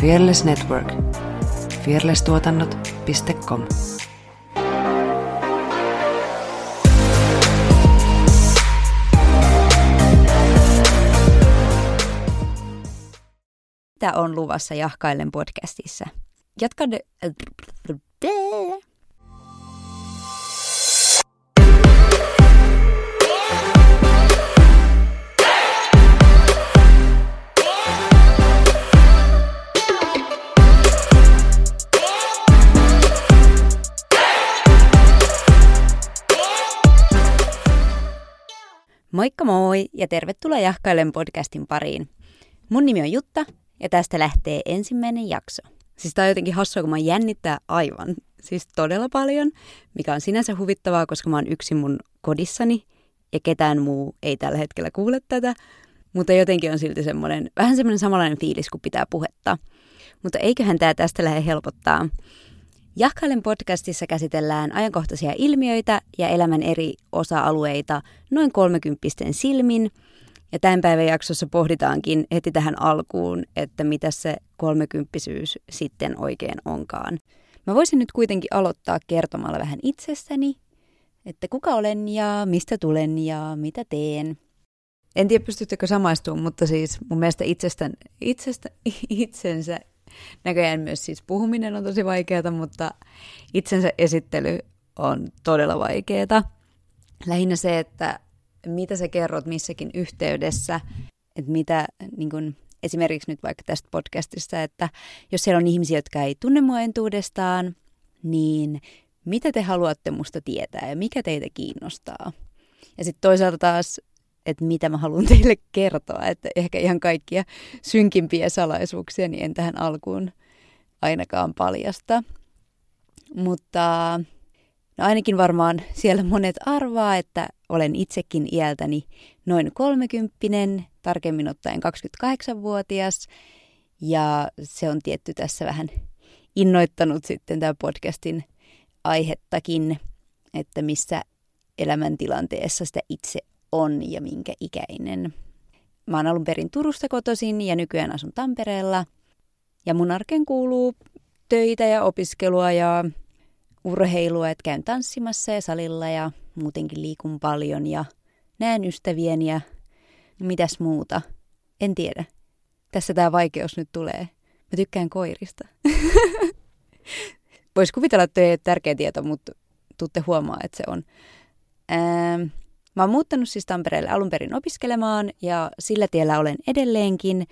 Fearless Network. fearlesstuotannot.com Mitä on luvassa Jahkailen podcastissa? Jatkan... Moikka moi ja tervetuloa Jahkailen podcastin pariin. Mun nimi on Jutta ja tästä lähtee ensimmäinen jakso. Siis tää on jotenkin hassua, kun mä jännittää aivan, siis todella paljon, mikä on sinänsä huvittavaa, koska mä oon yksin mun kodissani ja ketään muu ei tällä hetkellä kuule tätä, mutta jotenkin on silti semmoinen, vähän semmoinen samanlainen fiilis, kun pitää puhetta. Mutta eiköhän tämä tästä lähde helpottaa. Jahkailen podcastissa käsitellään ajankohtaisia ilmiöitä ja elämän eri osa-alueita noin kolmekymppisten silmin. Ja tämän päivän jaksossa pohditaankin heti tähän alkuun, että mitä se kolmekymppisyys sitten oikein onkaan. Mä voisin nyt kuitenkin aloittaa kertomalla vähän itsestäni, että kuka olen ja mistä tulen ja mitä teen. En tiedä, pystyttekö samaistumaan, mutta siis mun mielestä itsestä, itsestä, itsensä Näköjään myös siis puhuminen on tosi vaikeaa, mutta itsensä esittely on todella vaikeaa. Lähinnä se, että mitä sä kerrot missäkin yhteydessä, että mitä niin kun, esimerkiksi nyt vaikka tästä podcastista, että jos siellä on ihmisiä, jotka ei tunne mua entuudestaan, niin mitä te haluatte musta tietää ja mikä teitä kiinnostaa. Ja sitten toisaalta taas että mitä mä haluan teille kertoa. Että ehkä ihan kaikkia synkimpiä salaisuuksia niin en tähän alkuun ainakaan paljasta. Mutta no ainakin varmaan siellä monet arvaa, että olen itsekin iältäni noin kolmekymppinen, tarkemmin ottaen 28-vuotias. Ja se on tietty tässä vähän innoittanut sitten tämä podcastin aihettakin, että missä elämäntilanteessa sitä itse on ja minkä ikäinen. Mä oon alun perin Turusta kotoisin ja nykyään asun Tampereella. Ja mun arkeen kuuluu töitä ja opiskelua ja urheilua, että käyn tanssimassa ja salilla ja muutenkin liikun paljon ja näen ystävieni ja mitäs muuta. En tiedä. Tässä tämä vaikeus nyt tulee. Mä tykkään koirista. Voisi kuvitella, että ei ole tärkeä tieto, mutta tuutte huomaa, että se on. Ähm, Mä oon muuttanut siis Tampereelle alun perin opiskelemaan ja sillä tiellä olen edelleenkin.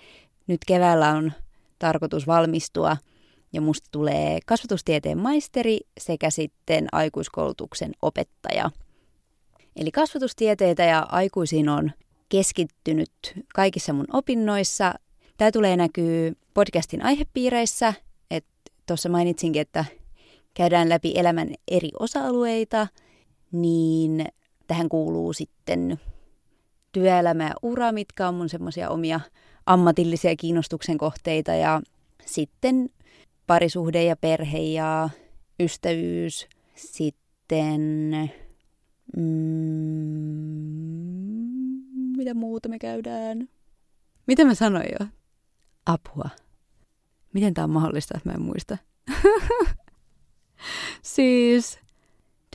Nyt keväällä on tarkoitus valmistua ja musta tulee kasvatustieteen maisteri sekä sitten aikuiskoulutuksen opettaja. Eli kasvatustieteitä ja aikuisiin on keskittynyt kaikissa mun opinnoissa. Tämä tulee näkyy podcastin aihepiireissä, tuossa mainitsinkin, että käydään läpi elämän eri osa-alueita, niin tähän kuuluu sitten työelämä ja ura, mitkä on mun semmoisia omia ammatillisia kiinnostuksen kohteita ja sitten parisuhde ja perhe ja ystävyys, sitten mm, mitä muuta me käydään? Mitä mä sanoin jo? Apua. Miten tämä on mahdollista, että mä en muista? siis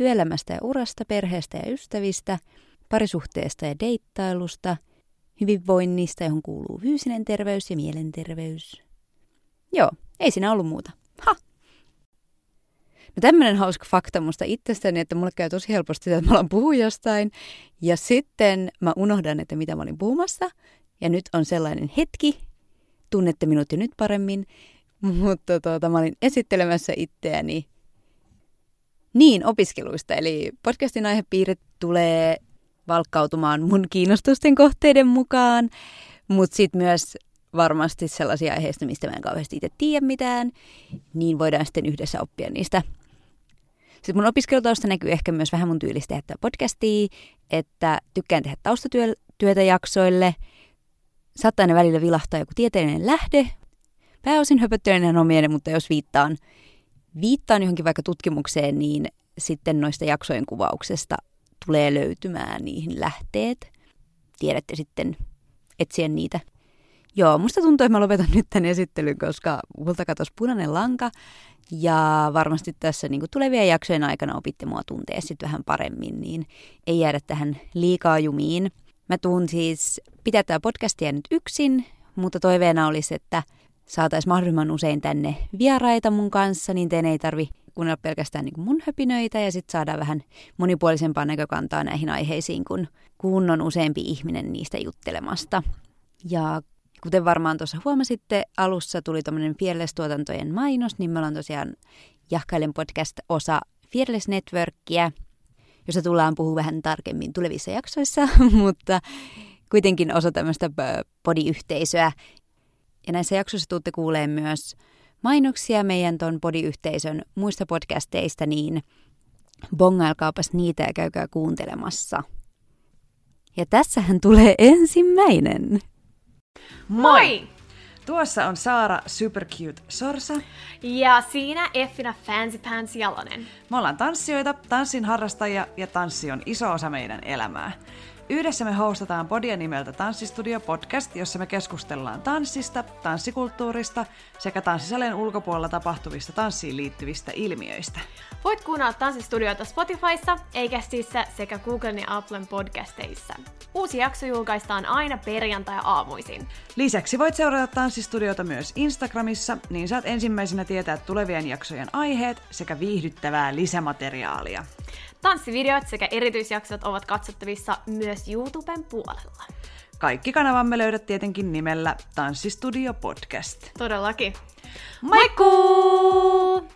työelämästä ja urasta, perheestä ja ystävistä, parisuhteesta ja deittailusta, hyvinvoinnista, johon kuuluu fyysinen terveys ja mielenterveys. Joo, ei siinä ollut muuta. Ha! No tämmöinen hauska fakta musta itsestäni, että mulle käy tosi helposti että mä alan puhua jostain. Ja sitten mä unohdan, että mitä mä olin puhumassa. Ja nyt on sellainen hetki, tunnette minut jo nyt paremmin, mutta tuota, mä olin esittelemässä itseäni niin, opiskeluista. Eli podcastin aihepiirit tulee valkkautumaan mun kiinnostusten kohteiden mukaan, mutta sitten myös varmasti sellaisia aiheista, mistä mä en kauheasti itse tiedä mitään, niin voidaan sitten yhdessä oppia niistä. Sitten mun opiskelutausta näkyy ehkä myös vähän mun tyylistä tehdä podcastia, että tykkään tehdä taustatyötä jaksoille. Saattaa ne välillä vilahtaa joku tieteellinen lähde. Pääosin höpöttelen omien, mutta jos viittaan viittaan johonkin vaikka tutkimukseen, niin sitten noista jaksojen kuvauksesta tulee löytymään niihin lähteet. Tiedätte sitten etsiä niitä Joo, musta tuntuu, että mä lopetan nyt tämän esittelyn, koska multa katosi punainen lanka. Ja varmasti tässä niin tulevien jaksojen aikana opitte mua tuntea sitten vähän paremmin, niin ei jäädä tähän liikaa jumiin. Mä tuun siis pitää tätä podcastia nyt yksin, mutta toiveena olisi, että saataisiin mahdollisimman usein tänne vieraita mun kanssa, niin teidän ei tarvi kuunnella pelkästään niin mun höpinöitä ja sitten saadaan vähän monipuolisempaa näkökantaa näihin aiheisiin, kun kunnon useampi ihminen niistä juttelemasta. Ja kuten varmaan tuossa huomasitte, alussa tuli tämmöinen Fearless-tuotantojen mainos, niin me ollaan tosiaan Jahkailen podcast-osa Fearless Networkia, jossa tullaan puhua vähän tarkemmin tulevissa jaksoissa, mutta kuitenkin osa tämmöistä podiyhteisöä. Ja näissä jaksoissa tuutte kuulee myös mainoksia meidän ton podiyhteisön muista podcasteista, niin bongailkaapas niitä ja käykää kuuntelemassa. Ja tässähän tulee ensimmäinen. Moi! Tuossa on Saara Supercute Sorsa. Ja siinä Effina Fancy Pants Jalonen. Me ollaan tanssijoita, tanssin harrastajia ja tanssi on iso osa meidän elämää. Yhdessä me hostataan podia nimeltä Tanssistudio Podcast, jossa me keskustellaan tanssista, tanssikulttuurista sekä tanssisalien ulkopuolella tapahtuvista tanssiin liittyvistä ilmiöistä. Voit kuunnella Tanssistudioita Spotifyssa, Eikästissä sekä Googlen ja Applen podcasteissa. Uusi jakso julkaistaan aina perjantai-aamuisin. Lisäksi voit seurata Tanssistudiota myös Instagramissa, niin saat ensimmäisenä tietää tulevien jaksojen aiheet sekä viihdyttävää lisämateriaalia. Tanssivideot sekä erityisjaksot ovat katsottavissa myös YouTuben puolella. Kaikki kanavamme löydät tietenkin nimellä Tanssistudio Podcast. Todellakin. Moikkuu!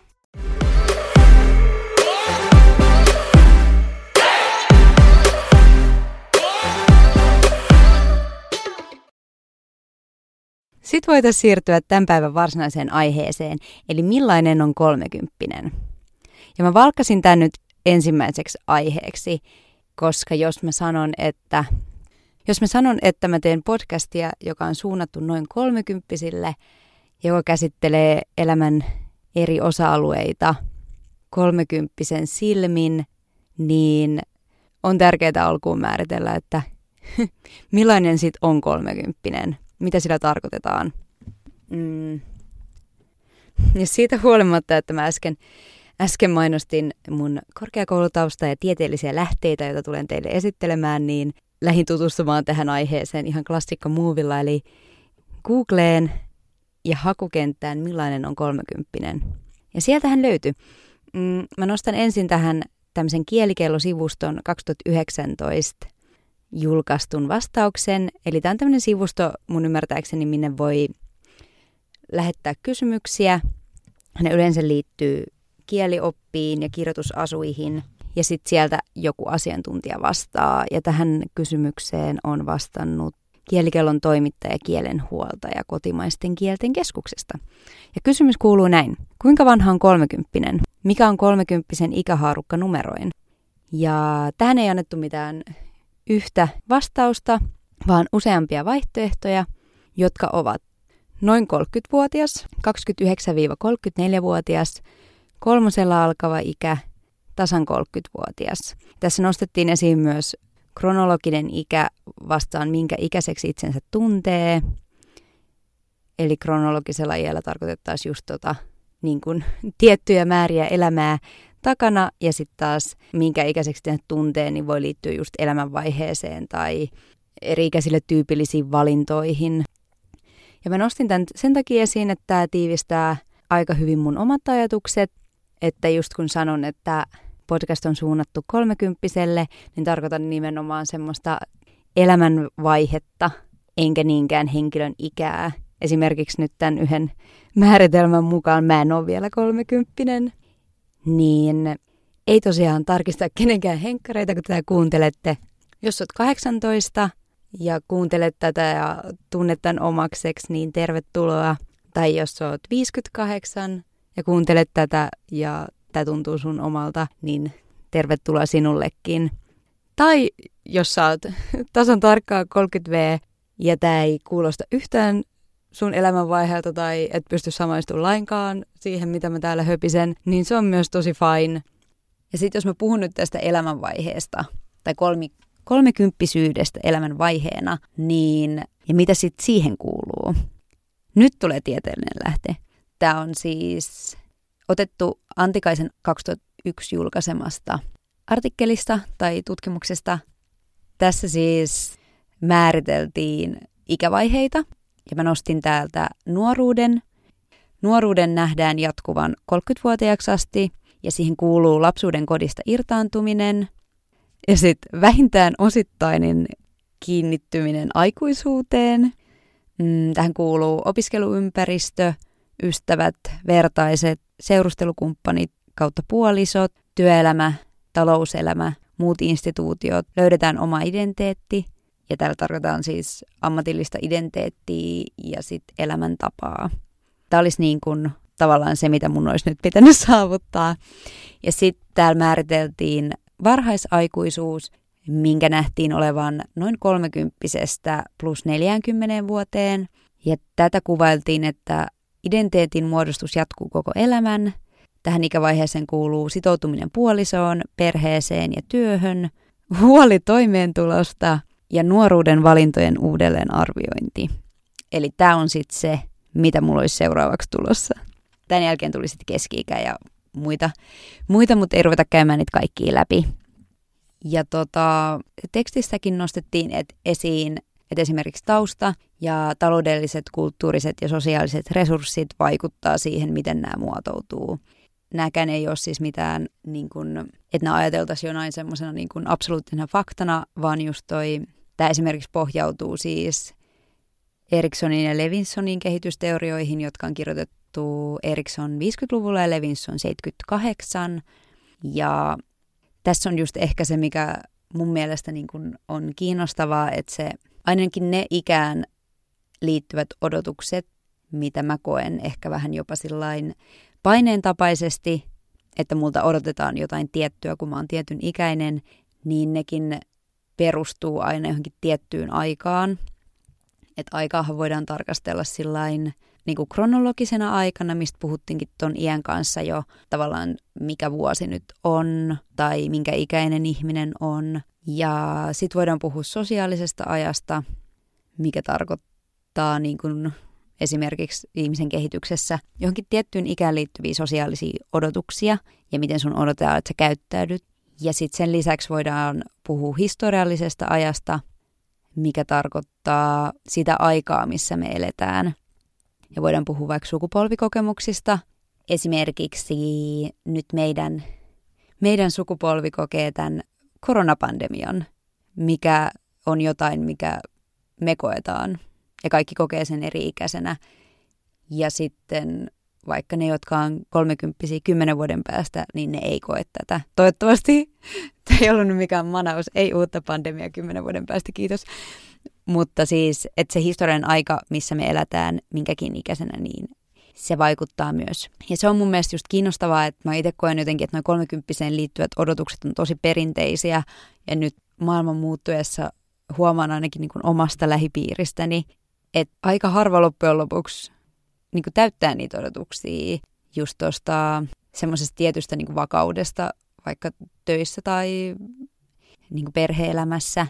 Sitten voitaisiin siirtyä tämän päivän varsinaiseen aiheeseen, eli millainen on kolmekymppinen. Ja mä valkkasin tämän nyt ensimmäiseksi aiheeksi, koska jos mä sanon, että jos mä sanon, että mä teen podcastia, joka on suunnattu noin kolmekymppisille, joka käsittelee elämän eri osa-alueita kolmekymppisen silmin, niin on tärkeää alkuun määritellä, että millainen sit on kolmekymppinen, mitä sillä tarkoitetaan. Mm. Ja siitä huolimatta, että mä äsken Äsken mainostin mun korkeakoulutausta ja tieteellisiä lähteitä, joita tulen teille esittelemään, niin lähin tutustumaan tähän aiheeseen ihan klassikko muuvilla, eli Googleen ja hakukenttään, millainen on kolmekymppinen. Ja sieltähän löytyy. Mm, mä nostan ensin tähän tämmöisen kielikellosivuston 2019 julkaistun vastauksen. Eli tämä on tämmöinen sivusto mun ymmärtääkseni, minne voi lähettää kysymyksiä. Ne yleensä liittyy kielioppiin ja kirjoitusasuihin ja sitten sieltä joku asiantuntija vastaa. Ja tähän kysymykseen on vastannut kielikellon toimittaja kielenhuoltaja kotimaisten kielten keskuksesta. Ja kysymys kuuluu näin. Kuinka vanha on kolmekymppinen? Mikä on kolmekymppisen ikähaarukka numeroin? Ja tähän ei annettu mitään yhtä vastausta, vaan useampia vaihtoehtoja, jotka ovat noin 30-vuotias, 29-34-vuotias, kolmosella alkava ikä, tasan 30-vuotias. Tässä nostettiin esiin myös kronologinen ikä vastaan, minkä ikäiseksi itsensä tuntee. Eli kronologisella iällä tarkoitettaisiin just tota, niin kuin, tiettyjä määriä elämää takana ja sitten taas minkä ikäiseksi tuntee, niin voi liittyä just elämänvaiheeseen tai eri-ikäisille tyypillisiin valintoihin. Ja mä nostin tämän sen takia esiin, että tämä tiivistää aika hyvin mun omat ajatukset että just kun sanon, että podcast on suunnattu kolmekymppiselle, niin tarkoitan nimenomaan semmoista elämänvaihetta, enkä niinkään henkilön ikää. Esimerkiksi nyt tämän yhden määritelmän mukaan mä en ole vielä kolmekymppinen, niin ei tosiaan tarkista kenenkään henkkareita, kun tätä kuuntelette. Jos olet 18 ja kuuntelet tätä ja tunnet tämän omakseksi, niin tervetuloa. Tai jos olet 58 ja kuuntelet tätä ja tämä tuntuu sun omalta, niin tervetuloa sinullekin. Tai jos sä oot tasan tarkkaa 30V ja tämä ei kuulosta yhtään sun elämänvaiheelta tai et pysty samaistumaan lainkaan siihen, mitä mä täällä höpisen, niin se on myös tosi fine. Ja sitten jos mä puhun nyt tästä elämänvaiheesta tai kolmi, kolmekymppisyydestä elämänvaiheena, niin ja mitä sitten siihen kuuluu. Nyt tulee tieteellinen lähte. Tämä on siis otettu Antikaisen 2001 julkaisemasta artikkelista tai tutkimuksesta. Tässä siis määriteltiin ikävaiheita ja mä nostin täältä nuoruuden. Nuoruuden nähdään jatkuvan 30-vuotiaaksi asti ja siihen kuuluu lapsuuden kodista irtaantuminen ja sitten vähintään osittainen kiinnittyminen aikuisuuteen. Mm, tähän kuuluu opiskeluympäristö, ystävät, vertaiset, seurustelukumppanit kautta puolisot, työelämä, talouselämä, muut instituutiot, löydetään oma identiteetti, ja täällä tarkoitaan siis ammatillista identiteettiä ja sitten elämäntapaa. Tämä olisi niin kuin tavallaan se, mitä mun olisi nyt pitänyt saavuttaa. Ja sitten täällä määriteltiin varhaisaikuisuus, minkä nähtiin olevan noin kolmekymppisestä plus 40 vuoteen. Ja tätä kuvailtiin, että identiteetin muodostus jatkuu koko elämän. Tähän ikävaiheeseen kuuluu sitoutuminen puolisoon, perheeseen ja työhön, huoli toimeentulosta ja nuoruuden valintojen uudelleenarviointi. Eli tämä on sitten se, mitä mulla olisi seuraavaksi tulossa. Tämän jälkeen tuli sitten keski-ikä ja muita, muita, mutta ei ruveta käymään niitä kaikkia läpi. Ja tota, tekstissäkin nostettiin et esiin, että esimerkiksi tausta ja taloudelliset, kulttuuriset ja sosiaaliset resurssit vaikuttaa siihen, miten nämä muotoutuu. Nämäkään ei ole siis mitään, niin kun, että nämä ajateltaisiin jonain semmoisena niin absoluuttisena faktana, vaan just toi, tämä esimerkiksi pohjautuu siis Eriksonin ja Levinsonin kehitysteorioihin, jotka on kirjoitettu Erikson 50-luvulla ja Levinson 78. Ja tässä on just ehkä se, mikä mun mielestä niin kuin on kiinnostavaa, että se ainakin ne ikään liittyvät odotukset, mitä mä koen ehkä vähän jopa sillain paineen tapaisesti, että multa odotetaan jotain tiettyä, kun mä oon tietyn ikäinen, niin nekin perustuu aina johonkin tiettyyn aikaan. Että aikaahan voidaan tarkastella sillain niin kuin kronologisena aikana, mistä puhuttiinkin tuon iän kanssa jo tavallaan mikä vuosi nyt on tai minkä ikäinen ihminen on. Ja sitten voidaan puhua sosiaalisesta ajasta, mikä tarkoittaa niin kuin esimerkiksi ihmisen kehityksessä johonkin tiettyyn ikään liittyviä sosiaalisia odotuksia ja miten sun odotetaan, että sä käyttäydyt. Ja sitten sen lisäksi voidaan puhua historiallisesta ajasta, mikä tarkoittaa sitä aikaa, missä me eletään – ja voidaan puhua vaikka sukupolvikokemuksista. Esimerkiksi nyt meidän, meidän sukupolvi kokee tämän koronapandemian, mikä on jotain, mikä me koetaan. Ja kaikki kokee sen eri-ikäisenä. Ja sitten vaikka ne, jotka on kolmekymppisiä kymmenen vuoden päästä, niin ne ei koe tätä. Toivottavasti tämä ei ollut mikään manaus, ei uutta pandemiaa kymmenen vuoden päästä, kiitos. Mutta siis, että se historian aika, missä me elätään minkäkin ikäisenä, niin se vaikuttaa myös. Ja se on mun mielestä just kiinnostavaa, että mä itse koen jotenkin, että noin kolmekymppiseen liittyvät odotukset on tosi perinteisiä. Ja nyt maailman muuttuessa huomaan ainakin niin kuin omasta lähipiiristäni, että aika harva loppujen lopuksi niin kuin täyttää niitä odotuksia just tuosta semmoisesta tietystä niin kuin vakaudesta, vaikka töissä tai niin kuin perhe-elämässä.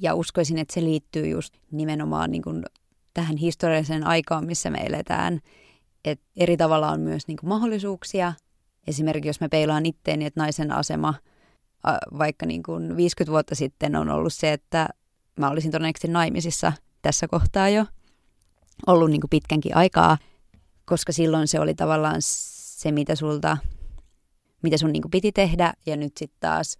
Ja uskoisin, että se liittyy just nimenomaan niin kuin tähän historialliseen aikaan, missä me eletään. Et eri tavalla on myös niin kuin mahdollisuuksia. Esimerkiksi jos me peilaan itteeni, että naisen asema vaikka niin kuin 50 vuotta sitten on ollut se, että mä olisin todennäköisesti naimisissa tässä kohtaa jo ollut niin kuin pitkänkin aikaa, koska silloin se oli tavallaan se, mitä sulta, mitä sun niin kuin piti tehdä ja nyt sitten taas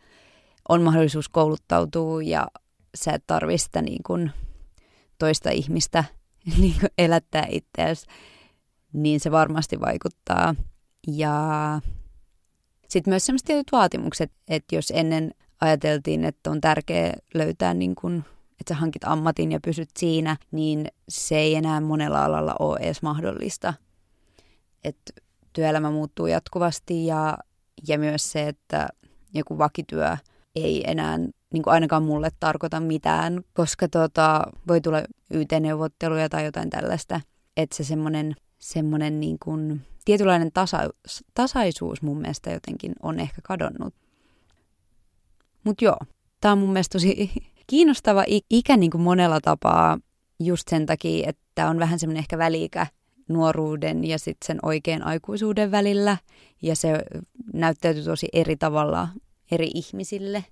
on mahdollisuus kouluttautua ja sä et tarvi sitä niin kuin toista ihmistä niin kuin elättää itseäsi, niin se varmasti vaikuttaa. Ja sitten myös sellaiset tietyt vaatimukset, että jos ennen ajateltiin, että on tärkeää löytää, niin kuin, että sä hankit ammatin ja pysyt siinä, niin se ei enää monella alalla ole edes mahdollista. Että työelämä muuttuu jatkuvasti ja, ja myös se, että joku vakityö ei enää niin kuin ainakaan mulle tarkoita mitään, koska tota, voi tulla YT-neuvotteluja tai jotain tällaista. Että se semmoinen semmoinen niin kuin, tietynlainen tasa, tasaisuus mun mielestä jotenkin on ehkä kadonnut. Mutta joo, tämä on mun mielestä tosi kiinnostava ikä niin kuin monella tapaa just sen takia, että on vähän semmoinen ehkä väliikä nuoruuden ja sitten sen oikean aikuisuuden välillä. Ja se näyttäytyy tosi eri tavalla eri ihmisille.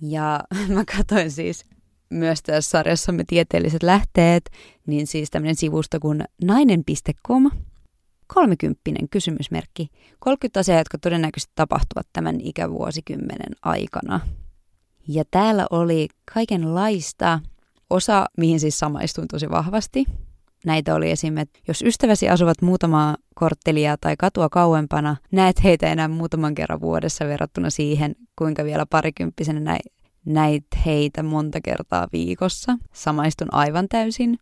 Ja mä katsoin siis myös tässä sarjassamme tieteelliset lähteet, niin siis tämmöinen sivusto kuin nainen.com, 30 kysymysmerkki, 30 asiaa, jotka todennäköisesti tapahtuvat tämän ikävuosikymmenen aikana. Ja täällä oli kaikenlaista, osa mihin siis samaistuin tosi vahvasti. Näitä oli esim. että jos ystäväsi asuvat muutamaa korttelia tai katua kauempana, näet heitä enää muutaman kerran vuodessa verrattuna siihen, kuinka vielä parikymppisenä näin näit heitä monta kertaa viikossa. Samaistun aivan täysin.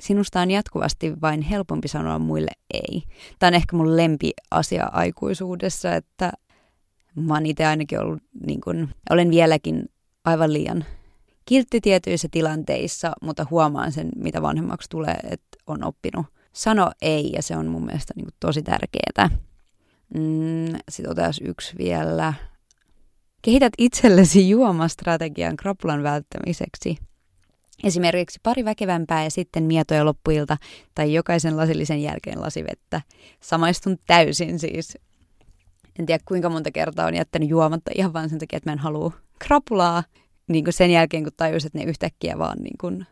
Sinusta on jatkuvasti vain helpompi sanoa muille ei. Tämä on ehkä mun lempiasia aikuisuudessa, että mä oon itse ainakin ollut, niin kun, olen vieläkin aivan liian kiltti tietyissä tilanteissa, mutta huomaan sen, mitä vanhemmaksi tulee, että on oppinut sano ei, ja se on mun mielestä niin tosi tärkeää. Mm, Sitten otetaan yksi vielä. Kehität itsellesi juomastrategian krapulan välttämiseksi. Esimerkiksi pari väkevämpää ja sitten mietoja loppuilta tai jokaisen lasillisen jälkeen lasivettä. Samaistun täysin siis. En tiedä kuinka monta kertaa on jättänyt juomatta ihan vain sen takia, että mä en halua krapulaa. Niin kuin sen jälkeen, kun tajus, että ne yhtäkkiä vaan niin kuin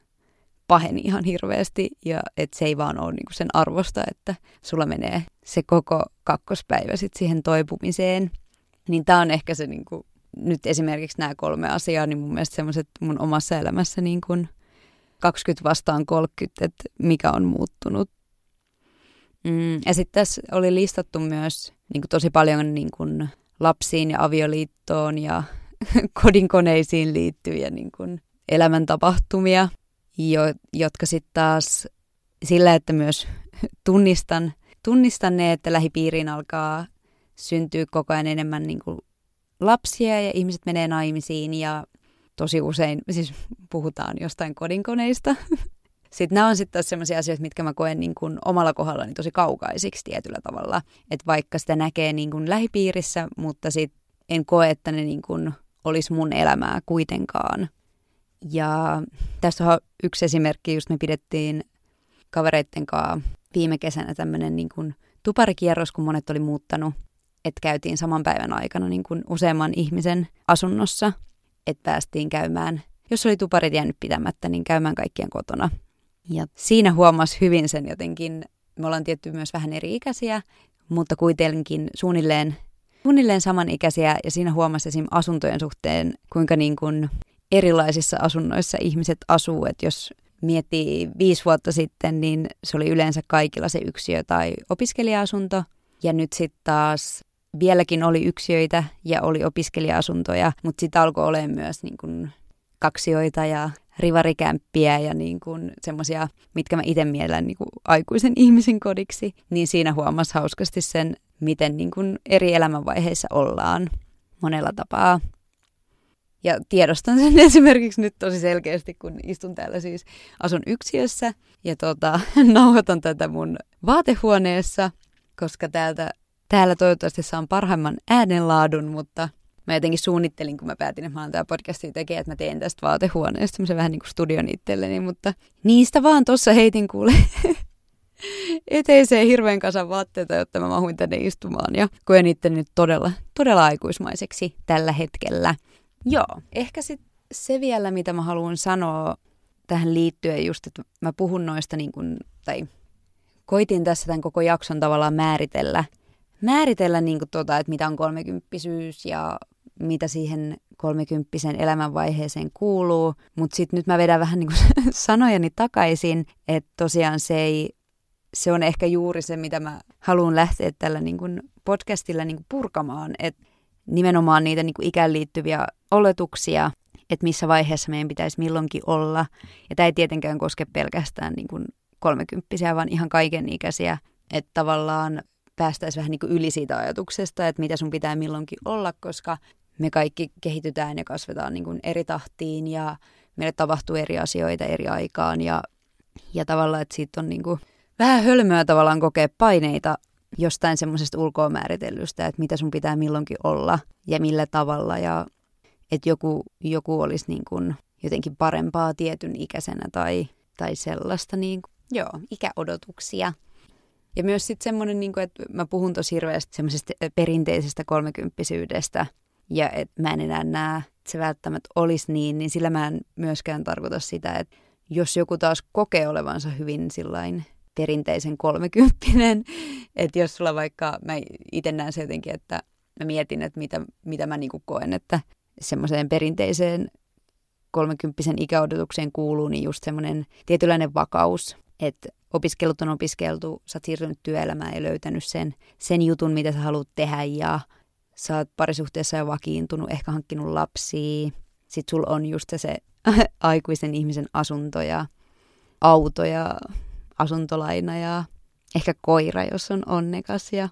paheni ihan hirveästi ja että se ei vaan ole niin kuin sen arvosta, että sulla menee se koko kakkospäivä sitten siihen toipumiseen. Niin tämä on ehkä se niin kuin nyt esimerkiksi nämä kolme asiaa, niin mun mielestä semmoiset mun omassa elämässä niin kuin 20 vastaan 30, että mikä on muuttunut. Mm, ja sitten tässä oli listattu myös niin kuin tosi paljon niin kuin lapsiin ja avioliittoon ja kodinkoneisiin liittyviä niin kuin elämäntapahtumia, jo, jotka sitten taas sillä, että myös tunnistan, tunnistan ne, että lähipiiriin alkaa syntyä koko ajan enemmän niin kuin lapsia ja ihmiset menee naimisiin ja tosi usein siis puhutaan jostain kodinkoneista. Sitten nämä on sitten taas sellaisia asioita, mitkä mä koen niin kuin omalla kohdallani tosi kaukaisiksi tietyllä tavalla. Että vaikka sitä näkee niin kuin lähipiirissä, mutta sitten en koe, että ne niin kuin olisi mun elämää kuitenkaan. Ja tässä on yksi esimerkki, just me pidettiin kavereitten kanssa viime kesänä tämmöinen niin kuin tuparikierros, kun monet oli muuttanut että käytiin saman päivän aikana niin kuin useamman ihmisen asunnossa, että päästiin käymään, jos oli tuparit jäänyt pitämättä, niin käymään kaikkien kotona. Ja siinä huomasi hyvin sen jotenkin, me ollaan tietty myös vähän eri ikäisiä, mutta kuitenkin suunnilleen, suunnilleen samanikäisiä ja siinä huomasi esim. asuntojen suhteen, kuinka niin kuin erilaisissa asunnoissa ihmiset asuu, että jos miettii viisi vuotta sitten, niin se oli yleensä kaikilla se yksiö- tai opiskelija-asunto. Ja nyt sitten taas vieläkin oli yksiöitä ja oli opiskelija-asuntoja, mutta sitten alkoi olemaan myös niin kuin kaksioita ja rivarikämppiä ja niin kuin semmoisia, mitkä mä itse mielen niin kuin aikuisen ihmisen kodiksi, niin siinä huomasi hauskasti sen, miten niin kuin eri elämänvaiheissa ollaan monella tapaa. Ja tiedostan sen esimerkiksi nyt tosi selkeästi, kun istun täällä siis, asun yksiössä ja tota, nauhoitan tätä mun vaatehuoneessa, koska täältä täällä toivottavasti saan parhaimman äänenlaadun, mutta mä jotenkin suunnittelin, kun mä päätin, että mä oon tää podcastia tekemään, että mä teen tästä vaatehuoneesta semmoisen vähän niin kuin studion itselleni, mutta niistä vaan tuossa heitin kuule eteiseen hirveän kasan vaatteita, jotta mä mahuin tänne istumaan ja koen itse nyt todella, todella aikuismaiseksi tällä hetkellä. Joo, ehkä sit se vielä, mitä mä haluan sanoa tähän liittyen just, että mä puhun noista niin kuin, tai koitin tässä tämän koko jakson tavallaan määritellä – määritellä niin kuin tuota, että mitä on kolmekymppisyys ja mitä siihen kolmekymppisen elämänvaiheeseen kuuluu. Mutta sitten nyt mä vedän vähän niin sanojani takaisin, että tosiaan se ei, se on ehkä juuri se, mitä mä haluan lähteä tällä niin kuin podcastilla niin kuin purkamaan, että nimenomaan niitä niin kuin ikään liittyviä oletuksia, että missä vaiheessa meidän pitäisi milloinkin olla. Ja tämä ei tietenkään koske pelkästään niin kuin kolmekymppisiä, vaan ihan kaiken ikäisiä. Että tavallaan päästäisiin vähän niin yli siitä ajatuksesta, että mitä sun pitää milloinkin olla, koska me kaikki kehitytään ja kasvetaan niin kuin eri tahtiin ja meille tapahtuu eri asioita eri aikaan ja, ja tavallaan, että siitä on niin kuin vähän hölmöä tavallaan kokea paineita jostain semmoisesta ulkoa määritellystä, että mitä sun pitää milloinkin olla ja millä tavalla ja että joku, joku olisi niin kuin jotenkin parempaa tietyn ikäisenä tai, tai sellaista, niin kuin, joo, ikäodotuksia. Ja myös sitten semmoinen, niin että mä puhun tosi hirveästi semmoisesta perinteisestä kolmekymppisyydestä, ja että mä en enää näe, että se välttämättä olisi niin, niin sillä mä en myöskään tarkoita sitä, että jos joku taas kokee olevansa hyvin sillain perinteisen kolmekymppinen, että jos sulla vaikka, mä itse näen se jotenkin, että mä mietin, että mitä, mitä mä niin koen, että semmoiseen perinteiseen kolmekymppisen ikäodotukseen kuuluu, niin just semmoinen tietynlainen vakaus, että opiskelut on opiskeltu, sä oot siirtynyt työelämään ja löytänyt sen, sen jutun, mitä sä haluat tehdä ja sä oot parisuhteessa jo vakiintunut, ehkä hankkinut lapsia, sit sul on just se aikuisen ihmisen asunto ja auto ja asuntolaina ja ehkä koira, jos on onnekas. Ja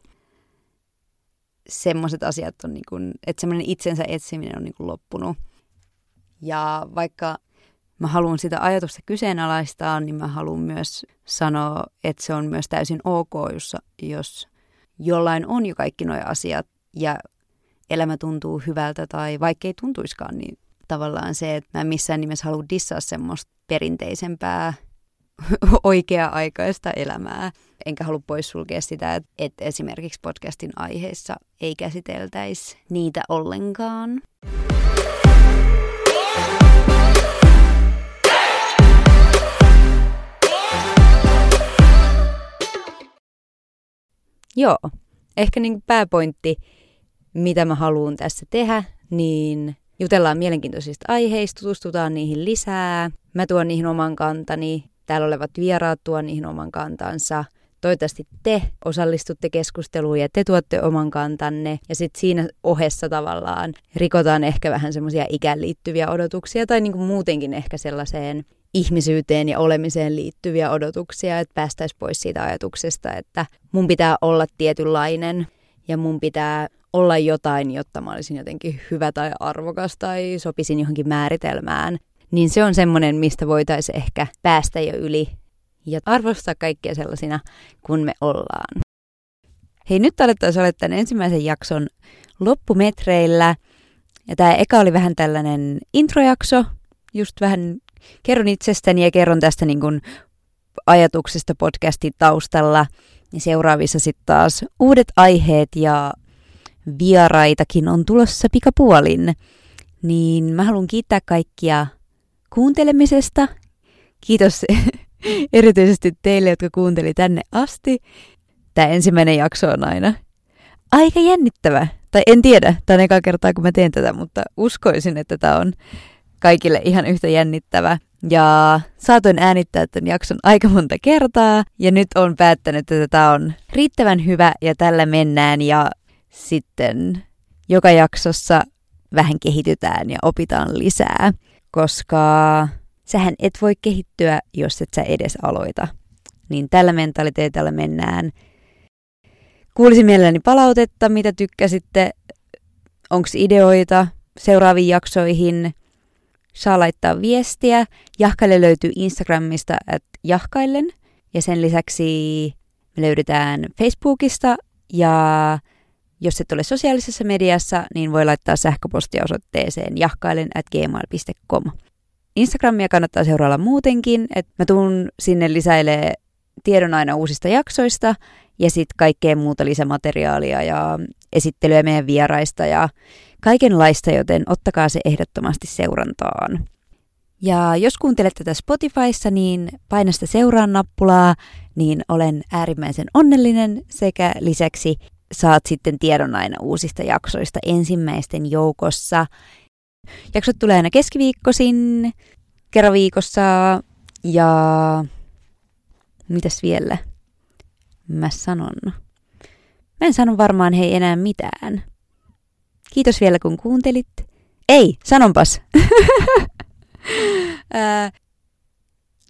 semmoiset asiat on niin kuin, että semmoinen itsensä etsiminen on niin kuin loppunut. Ja vaikka mä haluan sitä ajatusta kyseenalaistaa, niin mä haluan myös sanoa, että se on myös täysin ok, jos, jos jollain on jo kaikki nuo asiat. Ja elämä tuntuu hyvältä tai vaikkei tuntuiskaan, niin tavallaan se, että mä en missään nimessä halua dissaa semmoista perinteisempää oikea-aikaista elämää. Enkä halua poissulkea sitä, että, että esimerkiksi podcastin aiheissa ei käsiteltäisi niitä ollenkaan. Joo, ehkä niin pääpointti, mitä mä haluan tässä tehdä, niin jutellaan mielenkiintoisista aiheista, tutustutaan niihin lisää. Mä tuon niihin oman kantani, täällä olevat vieraat tuon niihin oman kantansa. Toivottavasti te osallistutte keskusteluun ja te tuotte oman kantanne. Ja sitten siinä ohessa tavallaan rikotaan ehkä vähän semmoisia ikään liittyviä odotuksia tai niin kuin muutenkin ehkä sellaiseen ihmisyyteen ja olemiseen liittyviä odotuksia, että päästäisiin pois siitä ajatuksesta, että mun pitää olla tietynlainen ja mun pitää olla jotain, jotta mä olisin jotenkin hyvä tai arvokas tai sopisin johonkin määritelmään. Niin se on semmoinen, mistä voitaisiin ehkä päästä jo yli ja arvostaa kaikkia sellaisina, kun me ollaan. Hei, nyt alettaisiin olla tämän ensimmäisen jakson loppumetreillä. Ja tämä eka oli vähän tällainen introjakso, just vähän kerron itsestäni ja kerron tästä niin kuin ajatuksesta podcastin taustalla. Ja seuraavissa sitten taas uudet aiheet ja vieraitakin on tulossa pikapuolin. Niin mä haluan kiittää kaikkia kuuntelemisesta. Kiitos erityisesti teille, jotka kuunteli tänne asti. Tämä ensimmäinen jakso on aina aika jännittävä. Tai en tiedä, tämä on eka kertaa kun mä teen tätä, mutta uskoisin, että tämä on kaikille ihan yhtä jännittävä. Ja saatoin äänittää tämän jakson aika monta kertaa ja nyt on päättänyt, että tämä on riittävän hyvä ja tällä mennään ja sitten joka jaksossa vähän kehitytään ja opitaan lisää, koska sähän et voi kehittyä, jos et sä edes aloita. Niin tällä mentaliteetillä mennään. Kuulisin mielelläni palautetta, mitä tykkäsitte, onko ideoita seuraaviin jaksoihin – saa laittaa viestiä. Jahkaille löytyy Instagramista at jahkaillen ja sen lisäksi me löydetään Facebookista ja jos et ole sosiaalisessa mediassa, niin voi laittaa sähköpostia osoitteeseen jahkailen at gmail.com. Instagramia kannattaa seurailla muutenkin, että mä tuun sinne lisäilee tiedon aina uusista jaksoista ja sitten kaikkea muuta lisämateriaalia ja esittelyä meidän vieraista ja kaikenlaista, joten ottakaa se ehdottomasti seurantaan. Ja jos kuuntelet tätä Spotifyssa, niin paina sitä seuraan nappulaa, niin olen äärimmäisen onnellinen sekä lisäksi saat sitten tiedon aina uusista jaksoista ensimmäisten joukossa. Jaksot tulee aina keskiviikkosin, kerran viikossa ja mitäs vielä mä sanon? Mä en sano varmaan hei enää mitään. Kiitos vielä kun kuuntelit. Ei, sanonpas.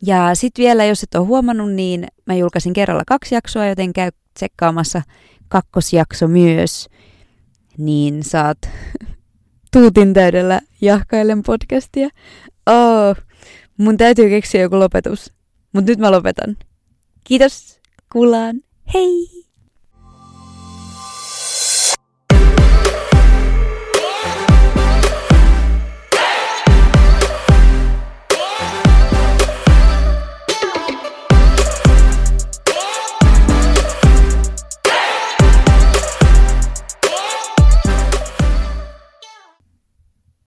ja sitten vielä, jos et ole huomannut, niin mä julkaisin kerralla kaksi jaksoa, joten käy tsekkaamassa kakkosjakso myös. Niin saat tuutin täydellä jahkailen podcastia. Oh, mun täytyy keksiä joku lopetus. Mutta nyt mä lopetan. Kiitos, kuullaan. Hei!